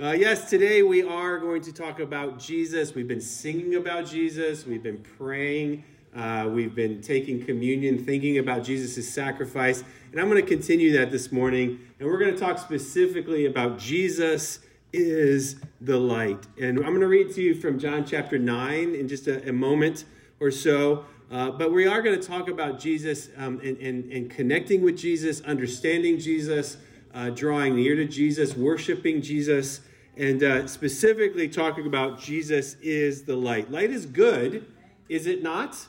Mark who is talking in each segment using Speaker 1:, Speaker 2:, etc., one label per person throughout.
Speaker 1: Uh, yes, today we are going to talk about Jesus. We've been singing about Jesus, we've been praying, uh, we've been taking communion, thinking about Jesus' sacrifice. And I'm going to continue that this morning. And we're going to talk specifically about Jesus is the light. And I'm going to read to you from John chapter 9 in just a, a moment or so. Uh, but we are going to talk about Jesus um, and, and, and connecting with Jesus, understanding Jesus, uh, drawing near to Jesus, worshiping Jesus and uh, specifically talking about Jesus is the light. Light is good, is it not?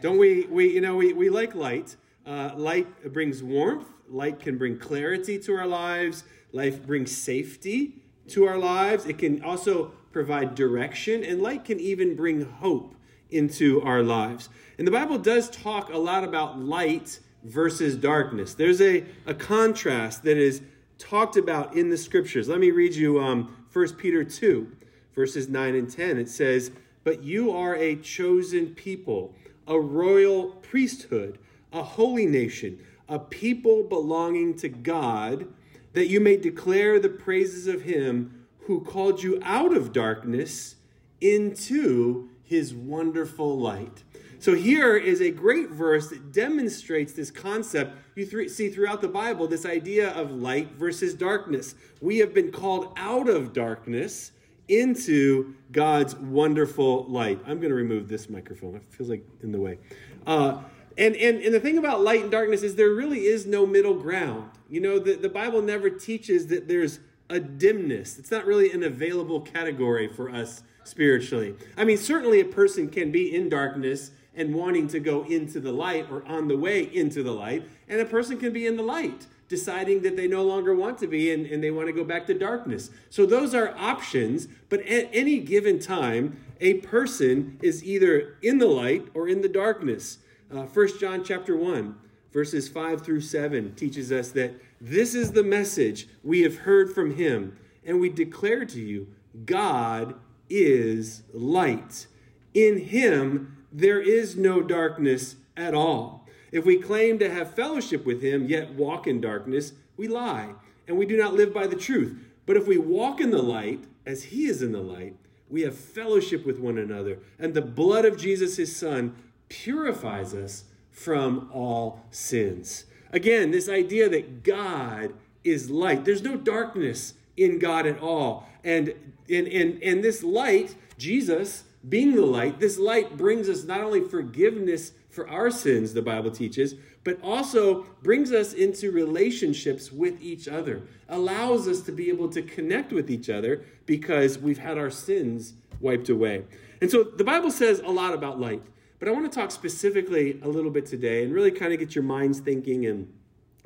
Speaker 1: Don't we, we you know, we, we like light. Uh, light brings warmth, light can bring clarity to our lives, life brings safety to our lives. It can also provide direction, and light can even bring hope into our lives. And the Bible does talk a lot about light versus darkness. There's a, a contrast that is talked about in the scriptures. Let me read you um, 1 Peter 2, verses 9 and 10, it says, But you are a chosen people, a royal priesthood, a holy nation, a people belonging to God, that you may declare the praises of him who called you out of darkness into his wonderful light. So here is a great verse that demonstrates this concept you th- see throughout the Bible this idea of light versus darkness. We have been called out of darkness into God's wonderful light. I'm going to remove this microphone. It feels like in the way. Uh, and, and, and the thing about light and darkness is there really is no middle ground. You know, the, the Bible never teaches that there's a dimness. It's not really an available category for us spiritually. I mean, certainly a person can be in darkness and wanting to go into the light or on the way into the light. And a person can be in the light, deciding that they no longer want to be and, and they want to go back to darkness. So those are options, but at any given time, a person is either in the light or in the darkness. Uh, 1 John chapter 1, verses 5 through 7 teaches us that this is the message we have heard from him, and we declare to you God is light. In him, there is no darkness at all. If we claim to have fellowship with him, yet walk in darkness, we lie, and we do not live by the truth. But if we walk in the light, as he is in the light, we have fellowship with one another, and the blood of Jesus, his son, purifies us from all sins. Again, this idea that God is light. There's no darkness in God at all. And, and, and, and this light, Jesus, being the light, this light brings us not only forgiveness for our sins, the Bible teaches, but also brings us into relationships with each other, allows us to be able to connect with each other because we've had our sins wiped away. And so the Bible says a lot about light, but I want to talk specifically a little bit today and really kind of get your minds thinking and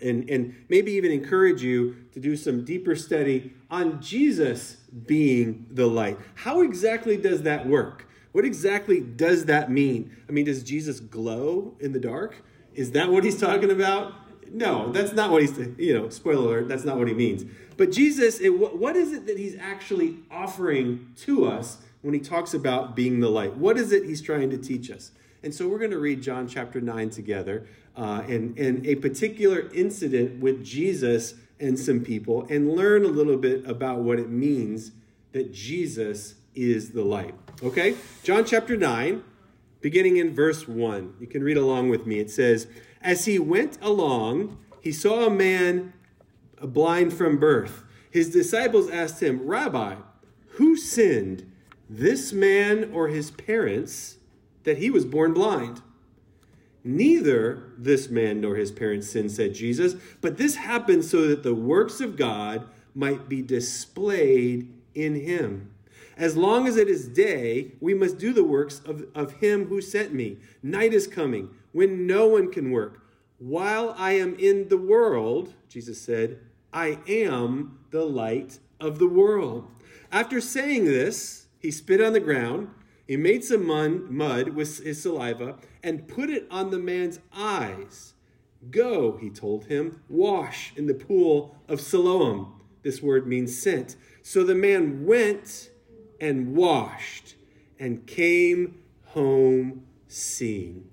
Speaker 1: and, and maybe even encourage you to do some deeper study on Jesus being the light. How exactly does that work? What exactly does that mean? I mean, does Jesus glow in the dark? Is that what he's talking about? No, that's not what he's, you know, spoiler alert, that's not what he means. But Jesus, it, what is it that he's actually offering to us when he talks about being the light? What is it he's trying to teach us? And so we're going to read John chapter 9 together uh, and, and a particular incident with Jesus and some people and learn a little bit about what it means that Jesus is the light. Okay? John chapter 9, beginning in verse 1. You can read along with me. It says, As he went along, he saw a man blind from birth. His disciples asked him, Rabbi, who sinned, this man or his parents, that he was born blind? Neither this man nor his parents sinned, said Jesus, but this happened so that the works of God might be displayed in him. As long as it is day, we must do the works of, of him who sent me. Night is coming when no one can work. While I am in the world, Jesus said, I am the light of the world. After saying this, he spit on the ground he made some mud with his saliva and put it on the man's eyes. Go, he told him, wash in the pool of Siloam. This word means sent. So the man went and washed and came home seeing.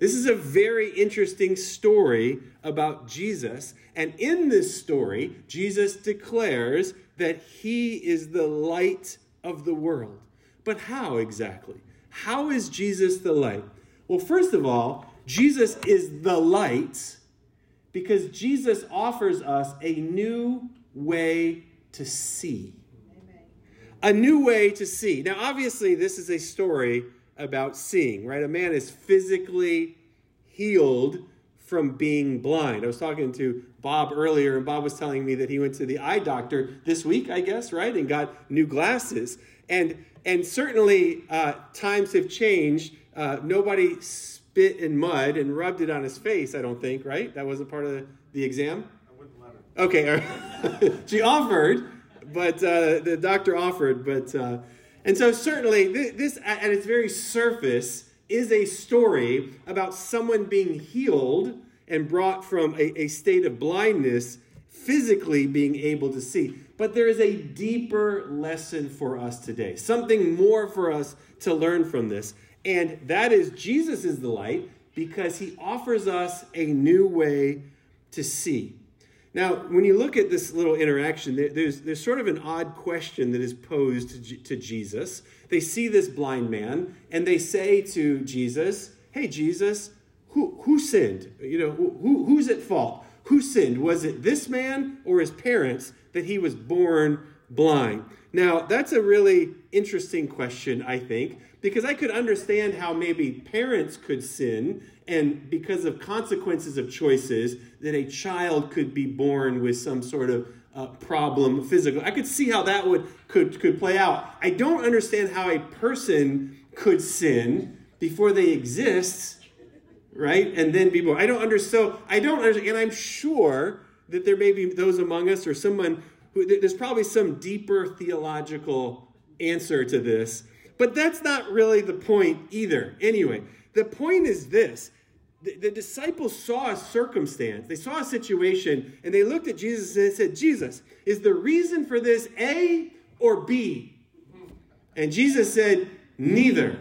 Speaker 1: This is a very interesting story about Jesus. And in this story, Jesus declares that he is the light of the world. But how exactly? How is Jesus the light? Well, first of all, Jesus is the light because Jesus offers us a new way to see. A new way to see. Now, obviously, this is a story about seeing, right? A man is physically healed from being blind. I was talking to Bob earlier, and Bob was telling me that he went to the eye doctor this week, I guess, right, and got new glasses. And and certainly uh, times have changed. Uh, nobody spit in mud and rubbed it on his face. I don't think, right? That wasn't part of the, the exam. I wouldn't let her. Okay, she offered, but uh, the doctor offered, but uh, and so certainly this at its very surface is a story about someone being healed and brought from a, a state of blindness, physically being able to see. But there is a deeper lesson for us today, something more for us to learn from this. And that is Jesus is the light because he offers us a new way to see. Now, when you look at this little interaction, there's, there's sort of an odd question that is posed to, Jesus. They see this blind man and they say to Jesus, Hey, Jesus, who, who sinned? You know, who, who's at fault? Who sinned? Was it this man or his parents that he was born blind? Now, that's a really interesting question, I think, because I could understand how maybe parents could sin, and because of consequences of choices, that a child could be born with some sort of uh, problem physical. I could see how that would could could play out. I don't understand how a person could sin before they exist, right, and then be born. I don't understand. So I don't understand, and I'm sure that there may be those among us or someone who there's probably some deeper theological answer to this, but that's not really the point either. Anyway, the point is this the, the, disciples saw a circumstance, they saw a situation, and they looked at Jesus and said, Jesus, is the reason for this A or B? And Jesus said, Neither.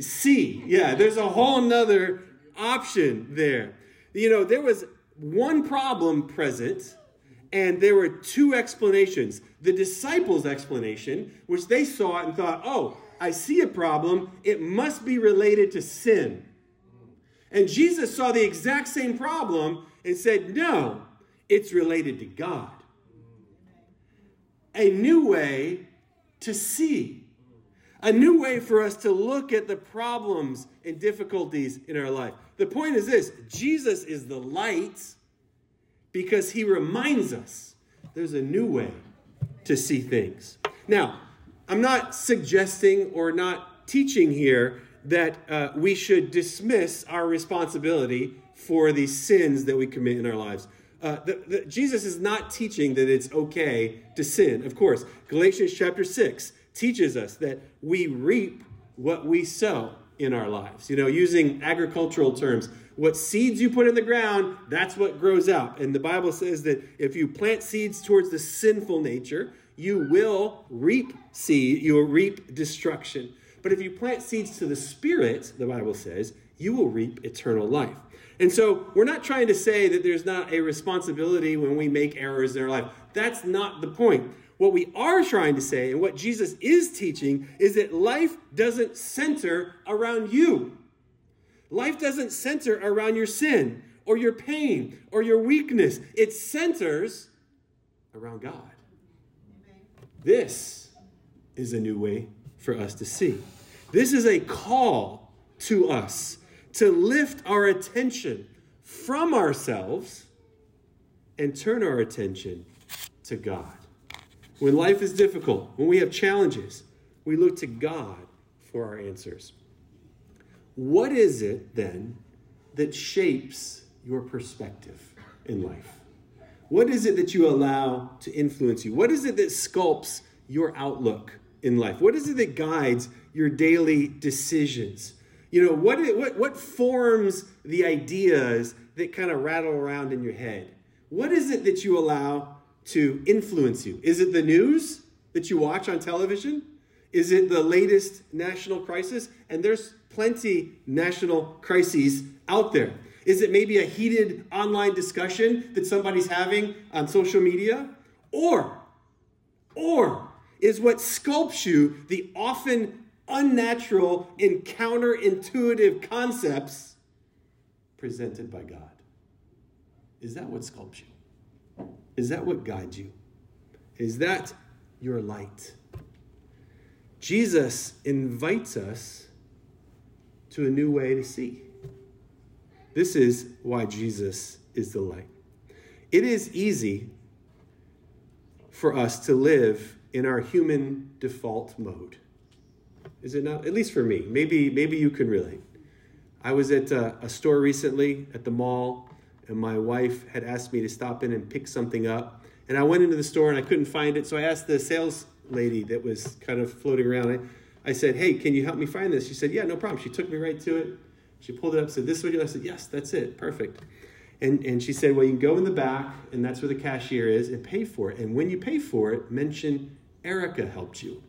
Speaker 1: C. Yeah, there's a whole nother option there. You know, there was one problem present, and there were two explanations. The disciples' explanation, which they saw it and thought, oh, I see a problem. It must be related to sin. And Jesus saw the exact same problem and said, no, it's related to God. A new way to see. A new way for us to look at the problems and difficulties in our life. The point is this Jesus is the light because he reminds us there's a new way to see things. Now, I'm not suggesting or not teaching here that uh, we should dismiss our responsibility for the sins that we commit in our lives. Uh, the, the, Jesus is not teaching that it's okay to sin. Of course, Galatians chapter 6 teaches us that we reap what we sow in our lives. You know, using agricultural terms, what seeds you put in the ground, that's what grows out. And the Bible says that if you plant seeds towards the sinful nature, you will reap seed, you will reap destruction. But if you plant seeds to the Spirit, the Bible says, you will reap eternal life. And so we're not trying to say that there's not a responsibility when we make errors in our life. That's not the point. What we are trying to say, and what Jesus is teaching, is that life doesn't center around you. Life doesn't center around your sin or your pain or your weakness. It centers around God. This is a new way for us to see. This is a call to us to lift our attention from ourselves and turn our attention to God. When life is difficult, when we have challenges, we look to God for our answers. What is it then that shapes your perspective in life? What is it that you allow to influence you? What is it that sculpts your outlook in life? What is it that guides your daily decisions? You know, what, what, what forms the ideas that kind of rattle around in your head? What is it that you allow to influence you? Is it the news that you watch on television? Is it the latest national crisis? And there's plenty national crises out there. Is it maybe a heated online discussion that somebody's having on social media? Or, or is what sculpts you the often unnatural and counterintuitive concepts presented by God? Is that what sculpts you? Is that what guides you? Is that your light? Jesus invites us to a new way to see. This is why Jesus is the light. It is easy for us to live in our human default mode. Is it not? At least for me. Maybe, maybe you can relate. I was at a, a store recently at the mall, and my wife had asked me to stop in and pick something up. And I went into the store and I couldn't find it, so I asked the sales lady that was kind of floating around. I, I said, Hey, can you help me find this? She said, Yeah, no problem. She took me right to it. She pulled it up, said, This is what you I said, Yes, that's it. Perfect. And, and she said, Well, you can go in the back, and that's where the cashier is, and pay for it. And when you pay for it, mention Erica helped you.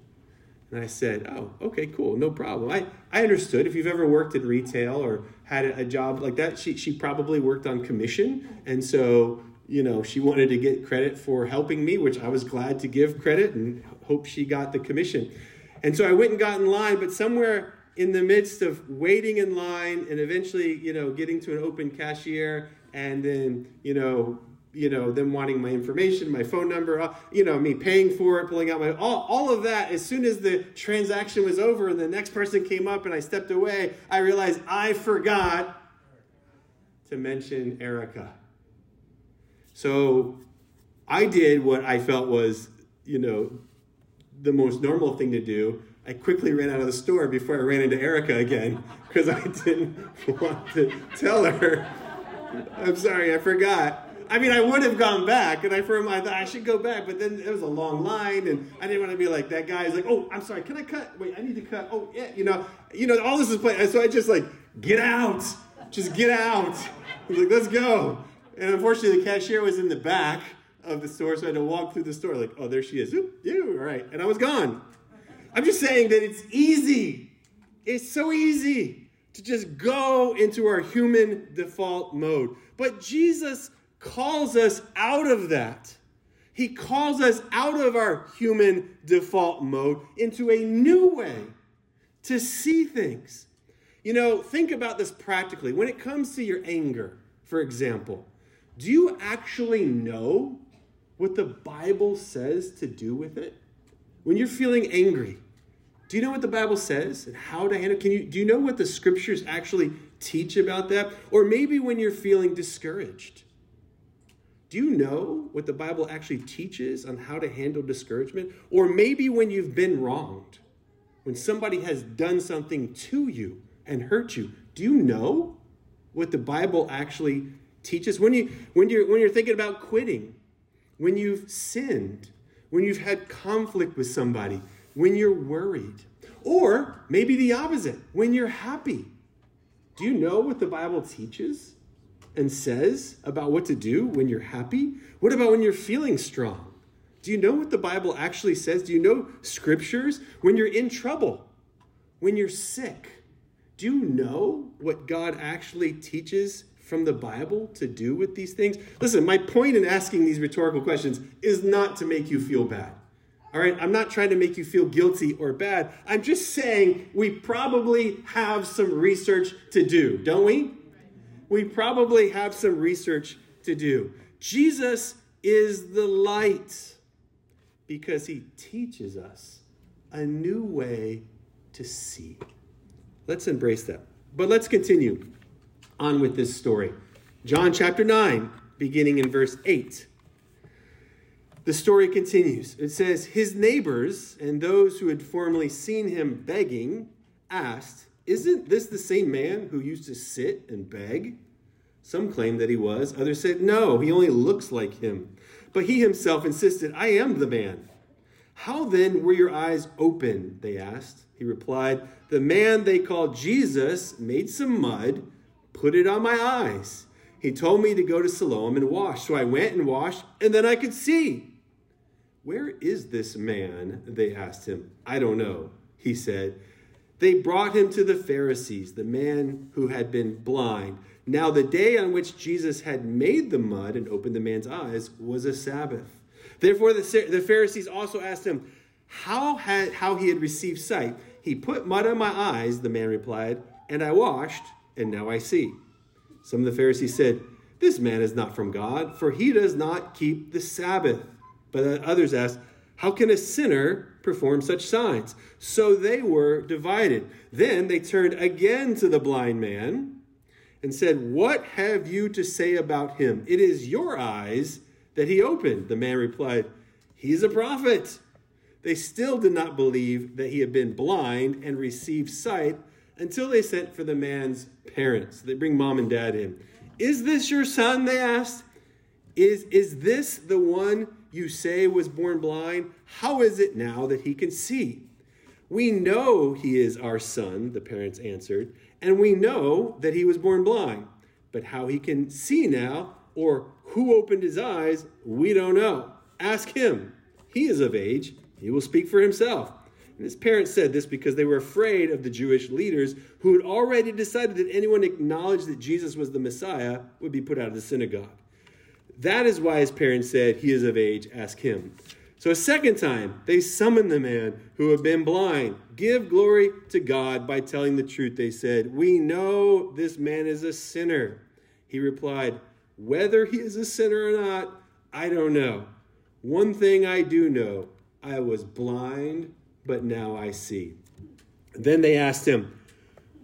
Speaker 1: And I said, Oh, okay, cool, no problem. I, I understood. If you've ever worked in retail or had a, job like that, she, she probably worked on commission. And so, you know, she wanted to get credit for helping me, which I was glad to give credit and hope she got the commission. And so I went and got in line, but somewhere in the midst of waiting in line and eventually, you know, getting to an open cashier and then, you know, you know, them wanting my information, my phone number, uh, you know, me paying for it, pulling out my, all, all of that. As soon as the transaction was over and the next person came up and I stepped away, I realized I forgot to mention Erica. So I did what I felt was, you know, the most normal thing to do. I quickly ran out of the store before I ran into Erica again because I didn't want to tell her. I'm sorry, I forgot. I mean, I would have gone back, and I for I thought I should go back, but then it was a long line, and I didn't want to be like that guy. Is like, oh, I'm sorry, can I cut? Wait, I need to cut. Oh, yeah, you know, you know, all this is playing. So I just like get out, just get out. He's like, let's go. And unfortunately, the cashier was in the back of the store, so I had to walk through the store. Like, oh, there she is. Oop, you, all right, and I was gone. I'm just saying that it's easy. It's so easy to just go into our human default mode. But Jesus calls us out of that. He calls us out of our human default mode into a new way to see things. You know, think about this practically. When it comes to your anger, for example, do you actually know what the Bible says to do with it? When you're feeling angry, do you know what the Bible says and how to handle? Can you do you know what the scriptures actually teach about that? Or maybe when you're feeling discouraged, do you know what the Bible actually teaches on how to handle discouragement? Or maybe when you've been wronged, when somebody has done something to you and hurt you, do you know what the Bible actually teaches? When you when you're when you're thinking about quitting, when you've sinned, when you've had conflict with somebody, when you're worried, or maybe the opposite, when you're happy. Do you know what the Bible teaches? And says about what to do when you're happy? What about when you're feeling strong? Do you know what the Bible actually says? Do you know scriptures? When you're in trouble, when you're sick, do you know what God actually teaches from the Bible to do with these things? Listen, my point in asking these rhetorical questions is not to make you feel bad. All right, I'm not trying to make you feel guilty or bad. I'm just saying we probably have some research to do, don't we? We probably have some research to do. Jesus is the light because he teaches us a new way to see. Let's embrace that. But let's continue on with this story. John chapter 9, beginning in verse 8. The story continues. It says, His neighbors and those who had formerly seen him begging asked, isn't this the same man who used to sit and beg? Some claimed that he was. Others said, no, he only looks like him. But he himself insisted, I am the man. How then were your eyes open? They asked. He replied, The man they called Jesus made some mud, put it on my eyes. He told me to go to Siloam and wash. So I went and washed, and then I could see. Where is this man? They asked him. I don't know, he said. They brought him to the Pharisees, the man who had been blind. Now, the day on which Jesus had made the mud and opened the man's eyes was a Sabbath. Therefore, the, the Pharisees also asked him how, had, how he had received sight. He put mud on my eyes, the man replied, and I washed, and now I see. Some of the Pharisees said, This man is not from God, for he does not keep the Sabbath. But others asked, How can a sinner perform such signs? So they were divided. Then they turned again to the blind man and said, What have you to say about him? It is your eyes that he opened. The man replied, He's a prophet. They still did not believe that he had been blind and received sight until they sent for the man's parents. They bring mom and dad in. Is this your son? They asked. Is, is this the one you say was born blind? How is it now that he can see? We know he is our son, the parents answered, and we know that he was born blind. But how he can see now, or who opened his eyes, we don't know. Ask him. He is of age, he will speak for himself. And his parents said this because they were afraid of the Jewish leaders who had already decided that anyone acknowledged that Jesus was the Messiah would be put out of the synagogue. That is why his parents said, He is of age, ask him. So a second time, they summoned the man who had been blind. Give glory to God by telling the truth, they said. We know this man is a sinner. He replied, Whether he is a sinner or not, I don't know. One thing I do know I was blind but now I see. Then they asked him,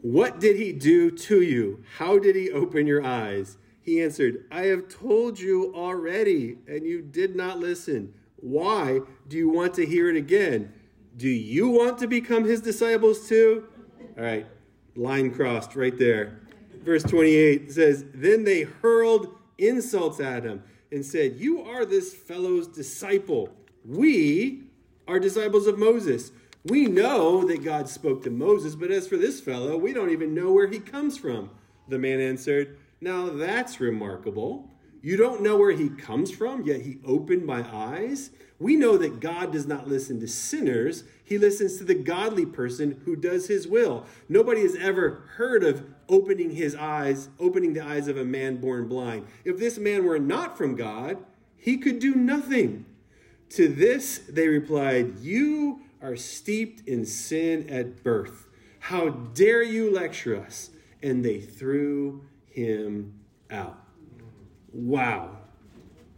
Speaker 1: What did he do to you? How did he open your eyes? He answered, I have told you already, and you did not listen. Why do you want to hear it again? Do you want to become his disciples too? All right, line crossed right there. Verse 28 says, Then they hurled insults at him and said, You are this fellow's disciple. We are disciples of Moses. We know that God spoke to Moses, but as for this fellow, we don't even know where he comes from. The man answered, Now that's remarkable. You don't know where he comes from, yet he opened my eyes. We know that God does not listen to sinners, he listens to the godly person who does his will. Nobody has ever heard of opening his eyes, opening the eyes of a man born blind. If this man were not from God, he could do nothing. To this they replied, You are steeped in sin at birth. How dare you lecture us? And they threw him out. Wow.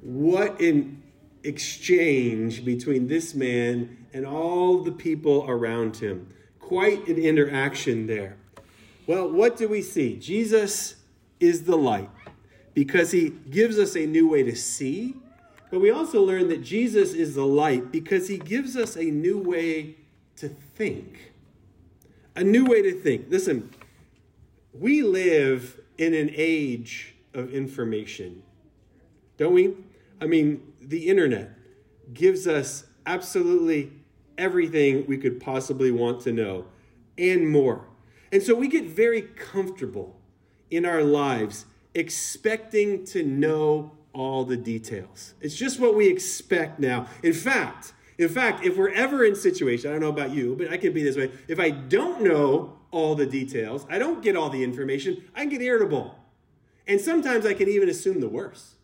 Speaker 1: What an exchange between this man and all the people around him. Quite an interaction there. Well, what do we see? Jesus is the light because he gives us a new way to see but we also learn that Jesus is the light because he gives us a new way to think. A new way to think. Listen, we live in an age of information, don't we? I mean, the internet gives us absolutely everything we could possibly want to know and more. And so we get very comfortable in our lives expecting to know all the details. It's just what we expect now. In fact, in fact, if we're ever in situation, I don't know about you, but I can be this way. If I don't know all the details, I don't get all the information, I can get irritable. And sometimes I can even assume the worst.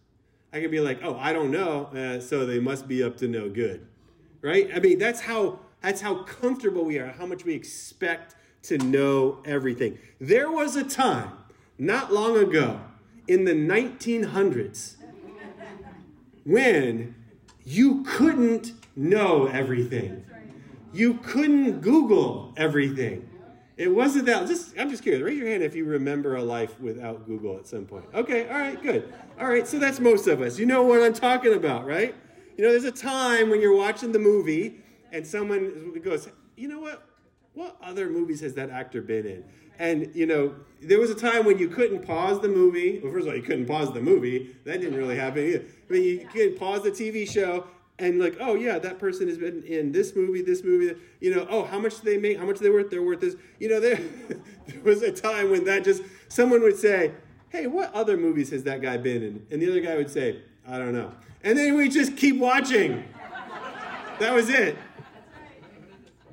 Speaker 1: I can be like, "Oh, I don't know, uh, so they must be up to no good." Right? I mean, that's how that's how comfortable we are, how much we expect to know everything. There was a time not long ago in the 1900s when you couldn't know everything. You couldn't Google everything. It wasn't that. Just I'm just curious. Raise your hand if you remember a life without Google at some point. Okay, all right, good. All right, so that's most of us. You know what I'm talking about, right? You know, there's a time when you're watching the movie and someone goes, "You know what? What other movies has that actor been in?" And you know, there was a time when you couldn't pause the movie. Well, first of all, you couldn't pause the movie. That didn't really happen either. mean, you could pause the TV show and like, oh yeah, that person has been in this movie, this movie. You know, oh, how much do they make? How much are they worth? They're worth this. You know, there, there was a time when that just someone would say, hey, what other movies has that guy been in? And the other guy would say, I don't know. And then we just keep watching. That was it.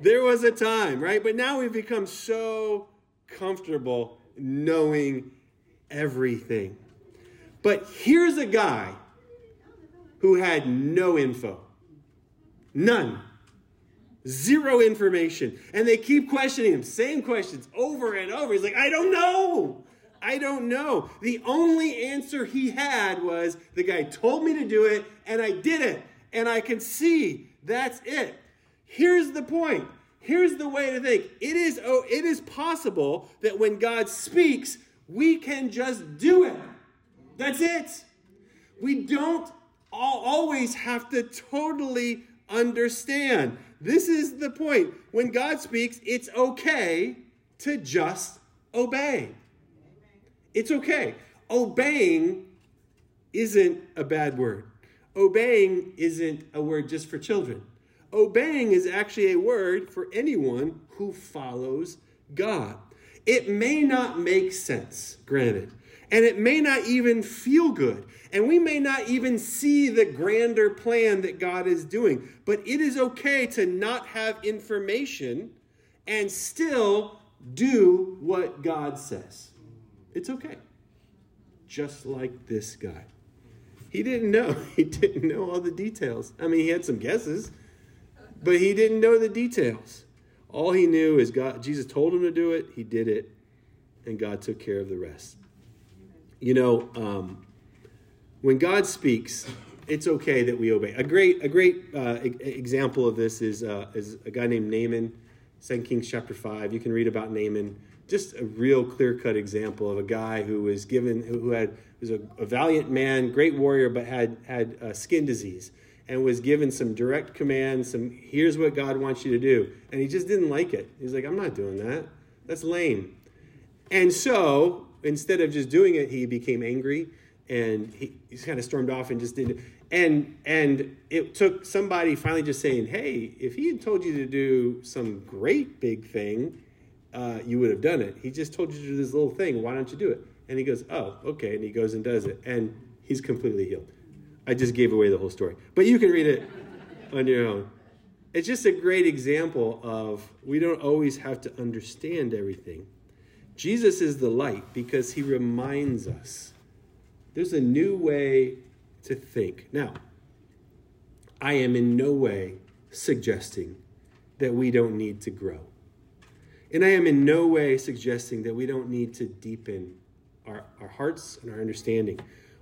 Speaker 1: There was a time, right? But now we've become so comfortable knowing everything. But here's a guy who had no info. None. Zero information. And they keep questioning him, same questions over and over. He's like, I don't know. I don't know. The only answer he had was the guy told me to do it and I did it. And I can see that's it. Here's the point. Here's the way to think. It is oh, it is possible that when God speaks, we can just do it. That's it. We don't always have to totally understand. This is the point. When God speaks, it's okay to just obey. It's okay. Obeying isn't a bad word. Obeying isn't a word just for children. Obeying is actually a word for anyone who follows God. It may not make sense, granted, and it may not even feel good, and we may not even see the grander plan that God is doing, but it is okay to not have information and still do what God says. It's okay. Just like this guy. He didn't know. He didn't know all the details. I mean, he had some guesses, but he didn't know the details. All he knew is God Jesus told him to do it, he did it, and God took care of the rest. You know, um, when God speaks, it's okay that we obey. A great, a great uh, example of this is, uh, is a guy named Naaman, 2 Kings chapter 5. You can read about Naaman just a real clear cut example of a guy who was given, who had, was a, a valiant man, great warrior, but had, had skin disease and was given some direct commands, some, here's what God wants you to do. And he just didn't like it. He's like, I'm not doing that. That's lame. And so instead of just doing it, he became angry and he, he kind of stormed off and just did it. And, and it took somebody finally just saying, hey, if he had told you to do some great big thing, uh, you would have done it. He just told you to do this little thing. Why don't you do it? And he goes, oh, okay. And he goes and does it. And he's completely healed. I just gave away the whole story. But you can read it on your own. It's just a great example of we don't always have to understand everything. Jesus is the light because he reminds us there's a new way to think. Now, I am in no way suggesting that we don't need to grow. And I am in no way suggesting that we don't need to deepen our, our hearts and our understanding,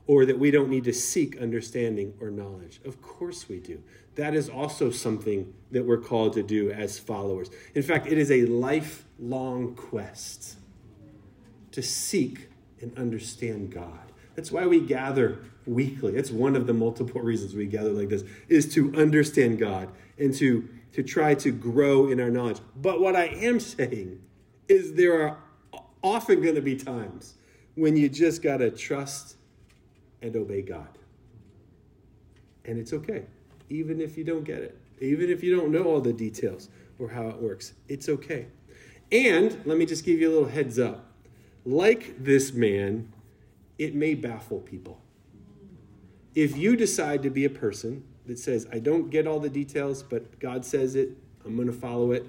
Speaker 1: or that we don't need to seek understanding or knowledge. Of course we do. That is also something that we're called to do as followers. In fact, it is a lifelong quest to seek and understand God. That's why we gather weekly. That's one of the multiple reasons we gather like this is to understand God and to to try to grow in our knowledge. But what I am saying is there are often going to be times when you just got to trust and obey God. And it's okay, even if you don't get it, even if you don't know all the details or how it works. It's okay. And let me just give you a little heads up. Like this man, it may baffle people. If you decide to be a person that says, I don't get all the details, but God says it, I'm going to follow it,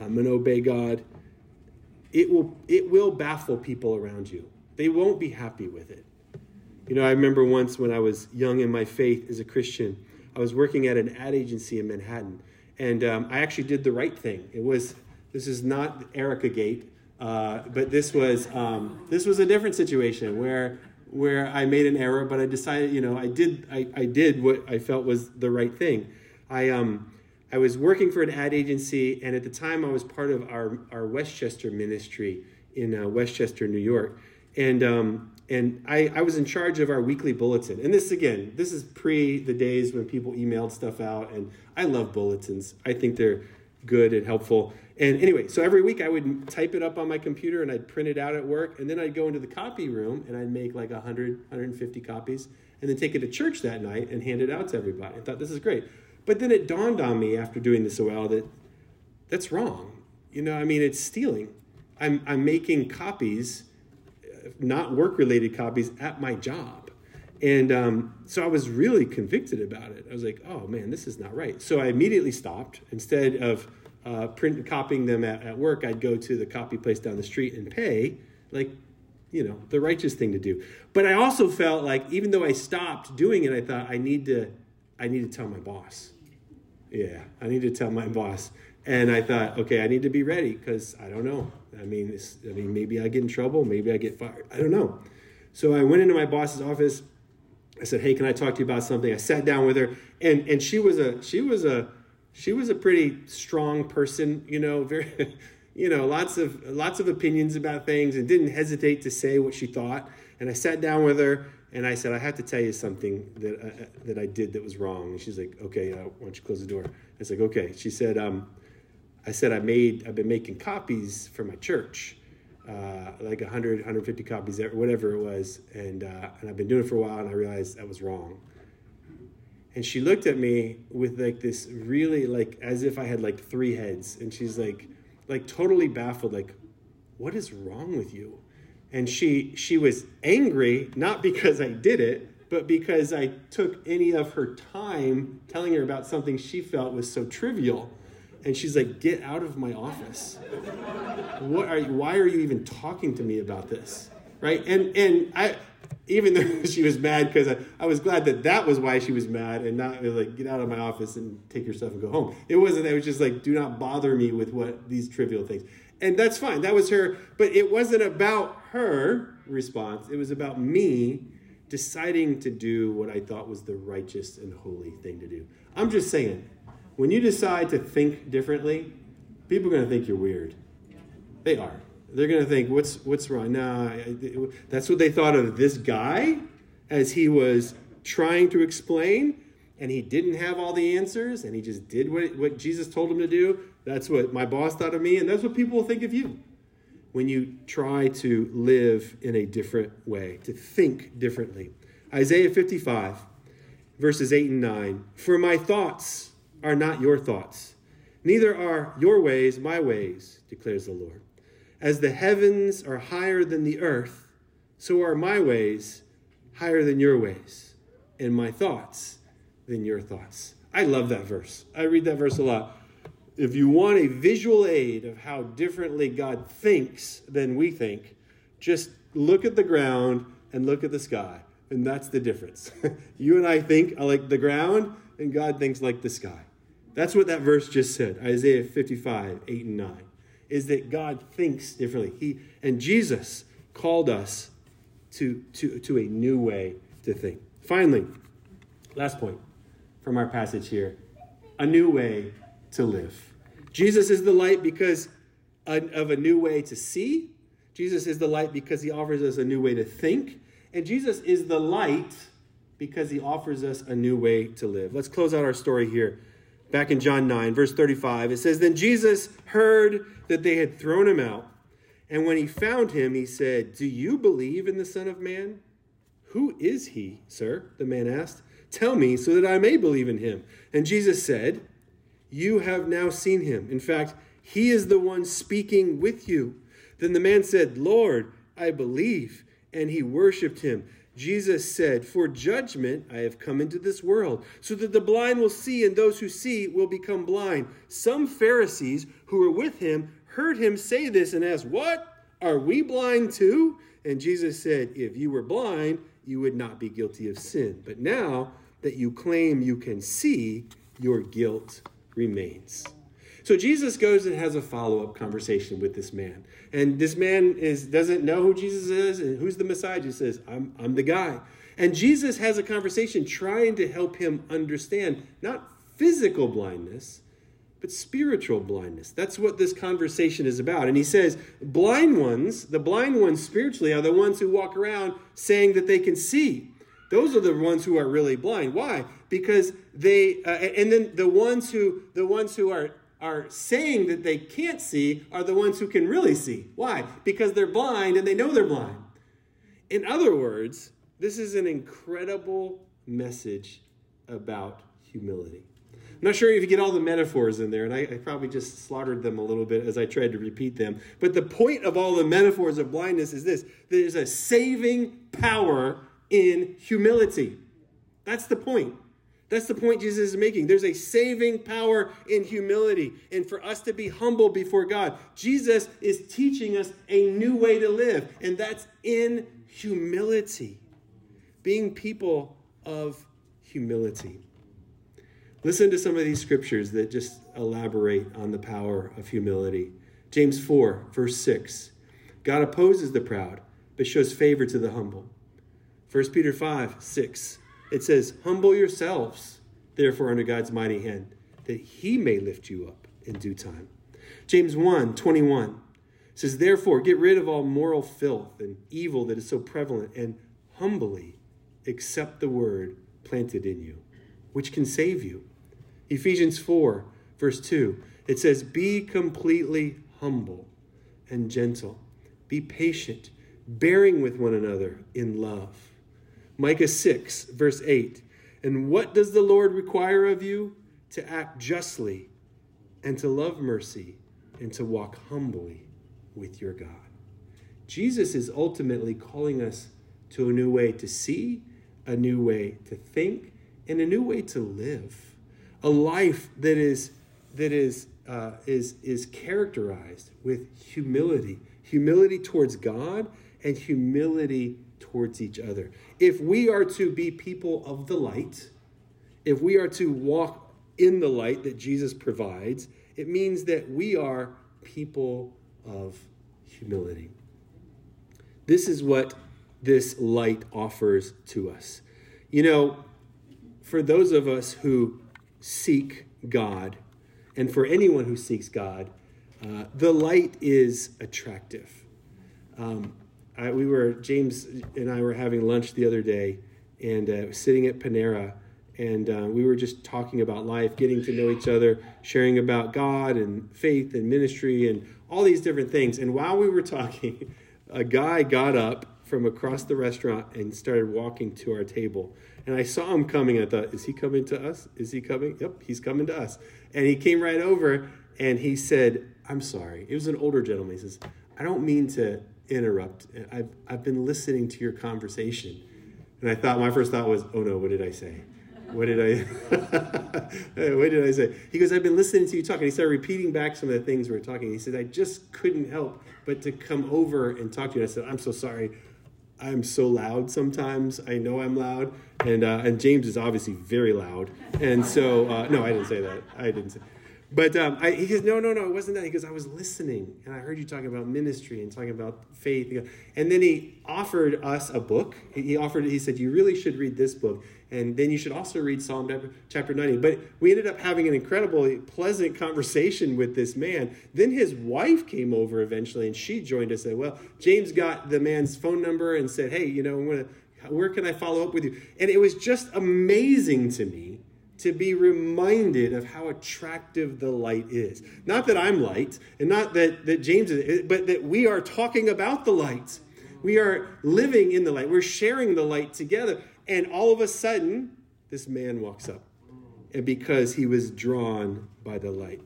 Speaker 1: I'm going to obey God, it will, it will baffle people around you. They won't be happy with it. You know, I remember once when I was young in my faith as a Christian, I was working at an ad agency in Manhattan, and um, I actually did the right thing. It was, this is not Erica Gate, uh, but this was, um, this was a different situation where where I made an error, but I decided, you know, I did, I, I did what I felt was the right thing. I, um, I was working for an ad agency, and at the time I was part of our, our Westchester ministry in uh, Westchester, New York. And, um, and I, I was in charge of our weekly bulletin. And this, again, this is pre the days when people emailed stuff out, and I love bulletins. I think they're good and helpful. And anyway, so every week I would type it up on my computer and I'd print it out at work. And then I'd go into the copy room and I'd make like 100, 150 copies and then take it to church that night and hand it out to everybody. I thought this is great. But then it dawned on me after doing this a while that that's wrong. You know, I mean, it's stealing. I'm, I'm making copies, not work related copies, at my job. And um, so I was really convicted about it. I was like, oh man, this is not right. So I immediately stopped. Instead of uh, print copying them at, at work, I'd go to the copy place down the street and pay, like, you know, the righteous thing to do. But I also felt like even though I stopped doing it, I thought I need to, I need to tell my boss. Yeah, I need to tell my boss. And I thought, okay, I need to be ready because I don't know. I mean, I mean, maybe I get in trouble, maybe I get fired. I don't know. So I went into my boss's office. I said, "Hey, can I talk to you about something?" I sat down with her, and and she was a she was a she was a pretty strong person, you know, very you know, lots of lots of opinions about things, and didn't hesitate to say what she thought. And I sat down with her, and I said, "I have to tell you something that uh, that I did that was wrong." And she's like, "Okay, uh, why don't you close the door?" I was like, "Okay." She said, um, I said I made I've been making copies for my church, uh, like 100 150 copies whatever it was, and uh, and I've been doing it for a while, and I realized that was wrong. And she looked at me with like this really like as if I had like three heads, and she's like like totally baffled, like, what is wrong with you? And she she was angry not because I did it, but because I took any of her time telling her about something she felt was so trivial and she's like, "Get out of my office! What are you, why are you even talking to me about this?" Right? And and I, even though she was mad because I, I was glad that that was why she was mad and not like get out of my office and take your stuff and go home. It wasn't. It was just like, do not bother me with what these trivial things. And that's fine. That was her. But it wasn't about her response. It was about me deciding to do what I thought was the righteous and holy thing to do. I'm just saying when you decide to think differently, people are going to think you're weird. They are. They're going to think, what's, what's wrong? Nah, that's what they thought of this guy as he was trying to explain, and he didn't have all the answers, and he just did what, what Jesus told him to do. That's what my boss thought of me, and that's what people will think of you when you try to live in a different way, to think differently. Isaiah 55, verses 8 and 9. For my thoughts, are not your thoughts, neither are your ways my ways, declares the Lord. As the heavens are higher than the earth, so are my ways higher than your ways, and my thoughts than your thoughts. I love that verse. I read that verse a lot. If you want a visual aid of how differently God thinks than we think, just look at the ground and look at the sky. And that's the difference. you and I think like the ground, and God thinks like the sky. That's what that verse just said, Isaiah 55, 8 and 9, is that God thinks differently. He and Jesus called us to, to, to a new way to think. Finally, last point from our passage here a new way to live. Jesus is the light because of a new way to see. Jesus is the light because he offers us a new way to think. And Jesus is the light because he offers us a new way to live. Let's close out our story here back in John 9, verse 35. It says, Then Jesus heard that they had thrown him out. And when he found him, he said, Do you believe in the Son of Man? Who is he, sir? The man asked. Tell me so that I may believe in him. And Jesus said, You have now seen him. In fact, he is the one speaking with you. Then the man said, Lord, I believe. And he worshiped him. Jesus said, For judgment I have come into this world, so that the blind will see, and those who see will become blind. Some Pharisees who were with him heard him say this and asked, What? Are we blind too? And Jesus said, If you were blind, you would not be guilty of sin. But now that you claim you can see, your guilt remains. So Jesus goes and has a follow up conversation with this man. And this man is doesn't know who Jesus is and who's the Messiah. He says, I'm, I'm the guy. And Jesus has a conversation trying to help him understand not physical blindness, but spiritual blindness. That's what this conversation is about. And he says, blind ones, the blind ones spiritually, are the ones who walk around saying that they can see. Those are the ones who are really blind. Why? Because they, uh, and then the ones who, the ones who are are saying that they can't see are the ones who can really see. Why? Because they're blind and they know they're blind. In other words, this is an incredible message about humility. I'm not sure if you get all the metaphors in there, and I, I, probably just slaughtered them a little bit as I tried to repeat them. But the point of all the metaphors of blindness is this there's a saving power in humility. That's the point. That's the point Jesus is making. There's a saving power in humility. And for us to be humble before God, Jesus is teaching us a new way to live, and that's in humility. Being people of humility. Listen to some of these scriptures that just elaborate on the power of humility. James 4, verse 6. God opposes the proud, but shows favor to the humble. 1 Peter 5, 6. It says, Humble yourselves, therefore, under God's mighty hand, that he may lift you up in due time. James 1, 21 says, Therefore, get rid of all moral filth and evil that is so prevalent, and humbly accept the word planted in you, which can save you. Ephesians 4, verse 2, it says, Be completely humble and gentle, be patient, bearing with one another in love. Micah 6, verse 8, And what does the Lord require of you? To act justly and to love mercy and to walk humbly with your God. Jesus is ultimately calling us to a new way to see, a new way to think, and a new way to live a life that is that is uh, is is characterized with humility, humility towards God and humility towards each other. If we are to be people of the light, if we are to walk in the light that Jesus provides, it means that we are people of humility. This is what this light offers to us. You know, for those of us who seek God, and for anyone who seeks God, uh, the light is attractive. Um, I, we were James and I were having lunch the other day, and uh, sitting at Panera, and uh, we were just talking about life, getting to know each other, sharing about God and faith and ministry and all these different things. And while we were talking, a guy got up from across the restaurant and started walking to our table. And I saw him coming. I thought, is he coming to us? Is he coming? Yep, he's coming to us. And he came right over and he said, I'm sorry. It was an older gentleman. He says, I don't mean to interrupt. I've, I've been listening to your conversation. And I thought, my first thought was, oh no, what did I say? What did I what did I say? He goes, I've been listening to you talk. And he started repeating back some of the things we were talking. He said, I just couldn't help but to come over and talk to you. And I said, I'm so sorry. I'm so loud sometimes. I know I'm loud, and uh, and James is obviously very loud, and so uh, no, I didn't say that. I didn't say. But um, I, he goes, no, no, no, it wasn't that. He goes, I was listening, and I heard you talking about ministry and talking about faith. And then he offered us a book. He offered, he said, you really should read this book. And then you should also read Psalm chapter 90. But we ended up having an incredibly pleasant conversation with this man. Then his wife came over eventually and she joined us. And well, James got the man's phone number and said, hey, you know, where can I follow up with you? And it was just amazing to me to be reminded of how attractive the light is. Not that I'm light, and not that, that James is, but that we are talking about the light. We are living in the light. We're sharing the light together. And all of a sudden, this man walks up. And because he was drawn by the light.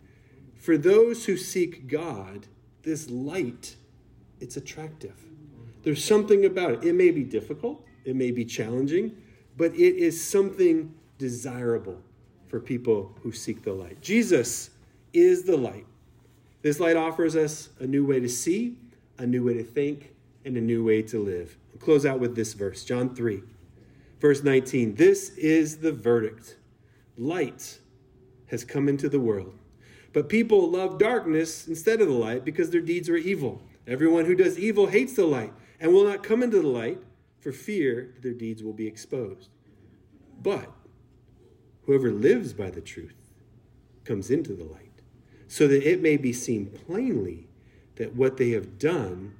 Speaker 1: For those who seek God, this light, it's attractive. There's something about it. It may be difficult, it may be challenging, but it is something desirable for people who seek the light. Jesus is the light. This light offers us a new way to see, a new way to think, and a new way to live. I'll close out with this verse, John 3. Verse 19 This is the verdict light has come into the world. But people love darkness instead of the light because their deeds are evil. Everyone who does evil hates the light and will not come into the light for fear that their deeds will be exposed. But whoever lives by the truth comes into the light, so that it may be seen plainly that what they have done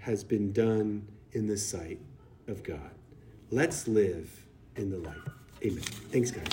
Speaker 1: has been done in the sight of God. Let's live in the light. Amen. Thanks, guys.